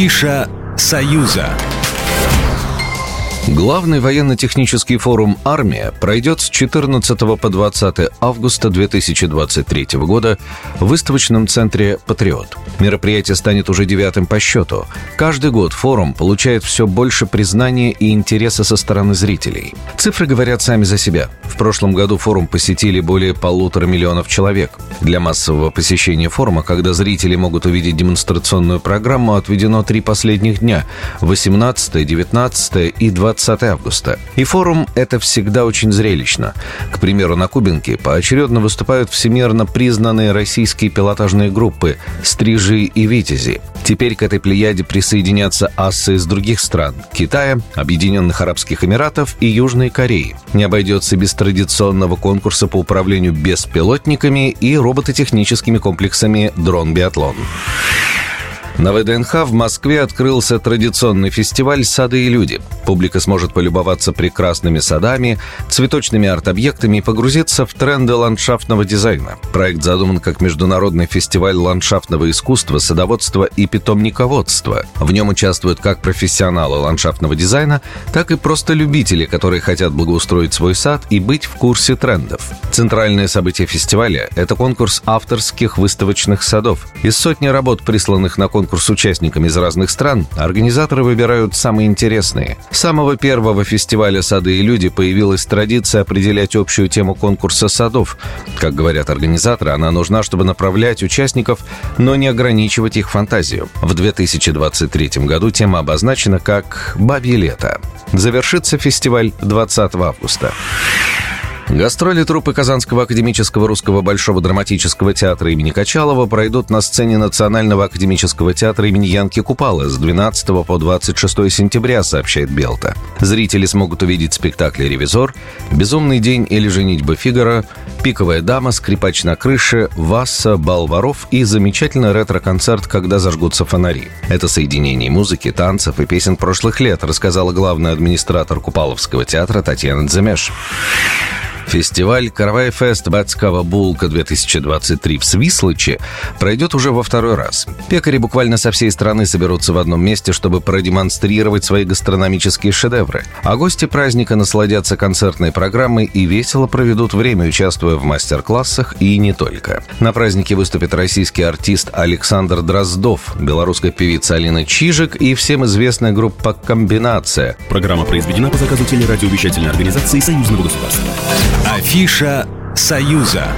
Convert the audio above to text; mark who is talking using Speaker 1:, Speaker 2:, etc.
Speaker 1: Афиша «Союза».
Speaker 2: Главный военно-технический форум «Армия» пройдет с 14 по 20 августа 2023 года в выставочном центре «Патриот». Мероприятие станет уже девятым по счету. Каждый год форум получает все больше признания и интереса со стороны зрителей. Цифры говорят сами за себя. В прошлом году форум посетили более полутора миллионов человек. Для массового посещения форума, когда зрители могут увидеть демонстрационную программу, отведено три последних дня – 18, 19 и 20 20 августа. И форум – это всегда очень зрелищно. К примеру, на Кубинке поочередно выступают всемирно признанные российские пилотажные группы «Стрижи» и «Витязи». Теперь к этой плеяде присоединятся асы из других стран – Китая, Объединенных Арабских Эмиратов и Южной Кореи. Не обойдется без традиционного конкурса по управлению беспилотниками и робототехническими комплексами «Дрон-биатлон». На ВДНХ в Москве открылся традиционный фестиваль «Сады и люди». Публика сможет полюбоваться прекрасными садами, цветочными арт-объектами и погрузиться в тренды ландшафтного дизайна. Проект задуман как международный фестиваль ландшафтного искусства, садоводства и питомниководства. В нем участвуют как профессионалы ландшафтного дизайна, так и просто любители, которые хотят благоустроить свой сад и быть в курсе трендов. Центральное событие фестиваля – это конкурс авторских выставочных садов. Из сотни работ, присланных на конкурс участниками из разных стран, организаторы выбирают самые интересные. Самого первого фестиваля «Сады и люди» появилась традиция определять общую тему конкурса садов. Как говорят организаторы, она нужна, чтобы направлять участников, но не ограничивать их фантазию. В 2023 году тема обозначена как «Бабье лето». Завершится фестиваль 20 августа. Гастроли труппы Казанского академического русского Большого драматического театра имени Качалова пройдут на сцене Национального академического театра имени Янки Купала с 12 по 26 сентября, сообщает Белта. Зрители смогут увидеть спектакли «Ревизор», «Безумный день» или «Женитьба Фигара», «Пиковая дама», «Скрипач на крыше», «Васса», «Бал воров» и замечательный ретро-концерт «Когда зажгутся фонари». Это соединение музыки, танцев и песен прошлых лет, рассказала главный администратор Купаловского театра Татьяна Дземеш. Фестиваль «Каравай Фест Батского Булка-2023» в Свислоче пройдет уже во второй раз. Пекари буквально со всей страны соберутся в одном месте, чтобы продемонстрировать свои гастрономические шедевры. А гости праздника насладятся концертной программой и весело проведут время, участвуя в мастер-классах и не только. На празднике выступит российский артист Александр Дроздов, белорусская певица Алина Чижик и всем известная группа «Комбинация».
Speaker 3: Программа произведена по заказу телерадиовещательной организации Союзного государства.
Speaker 1: Афиша «Союза».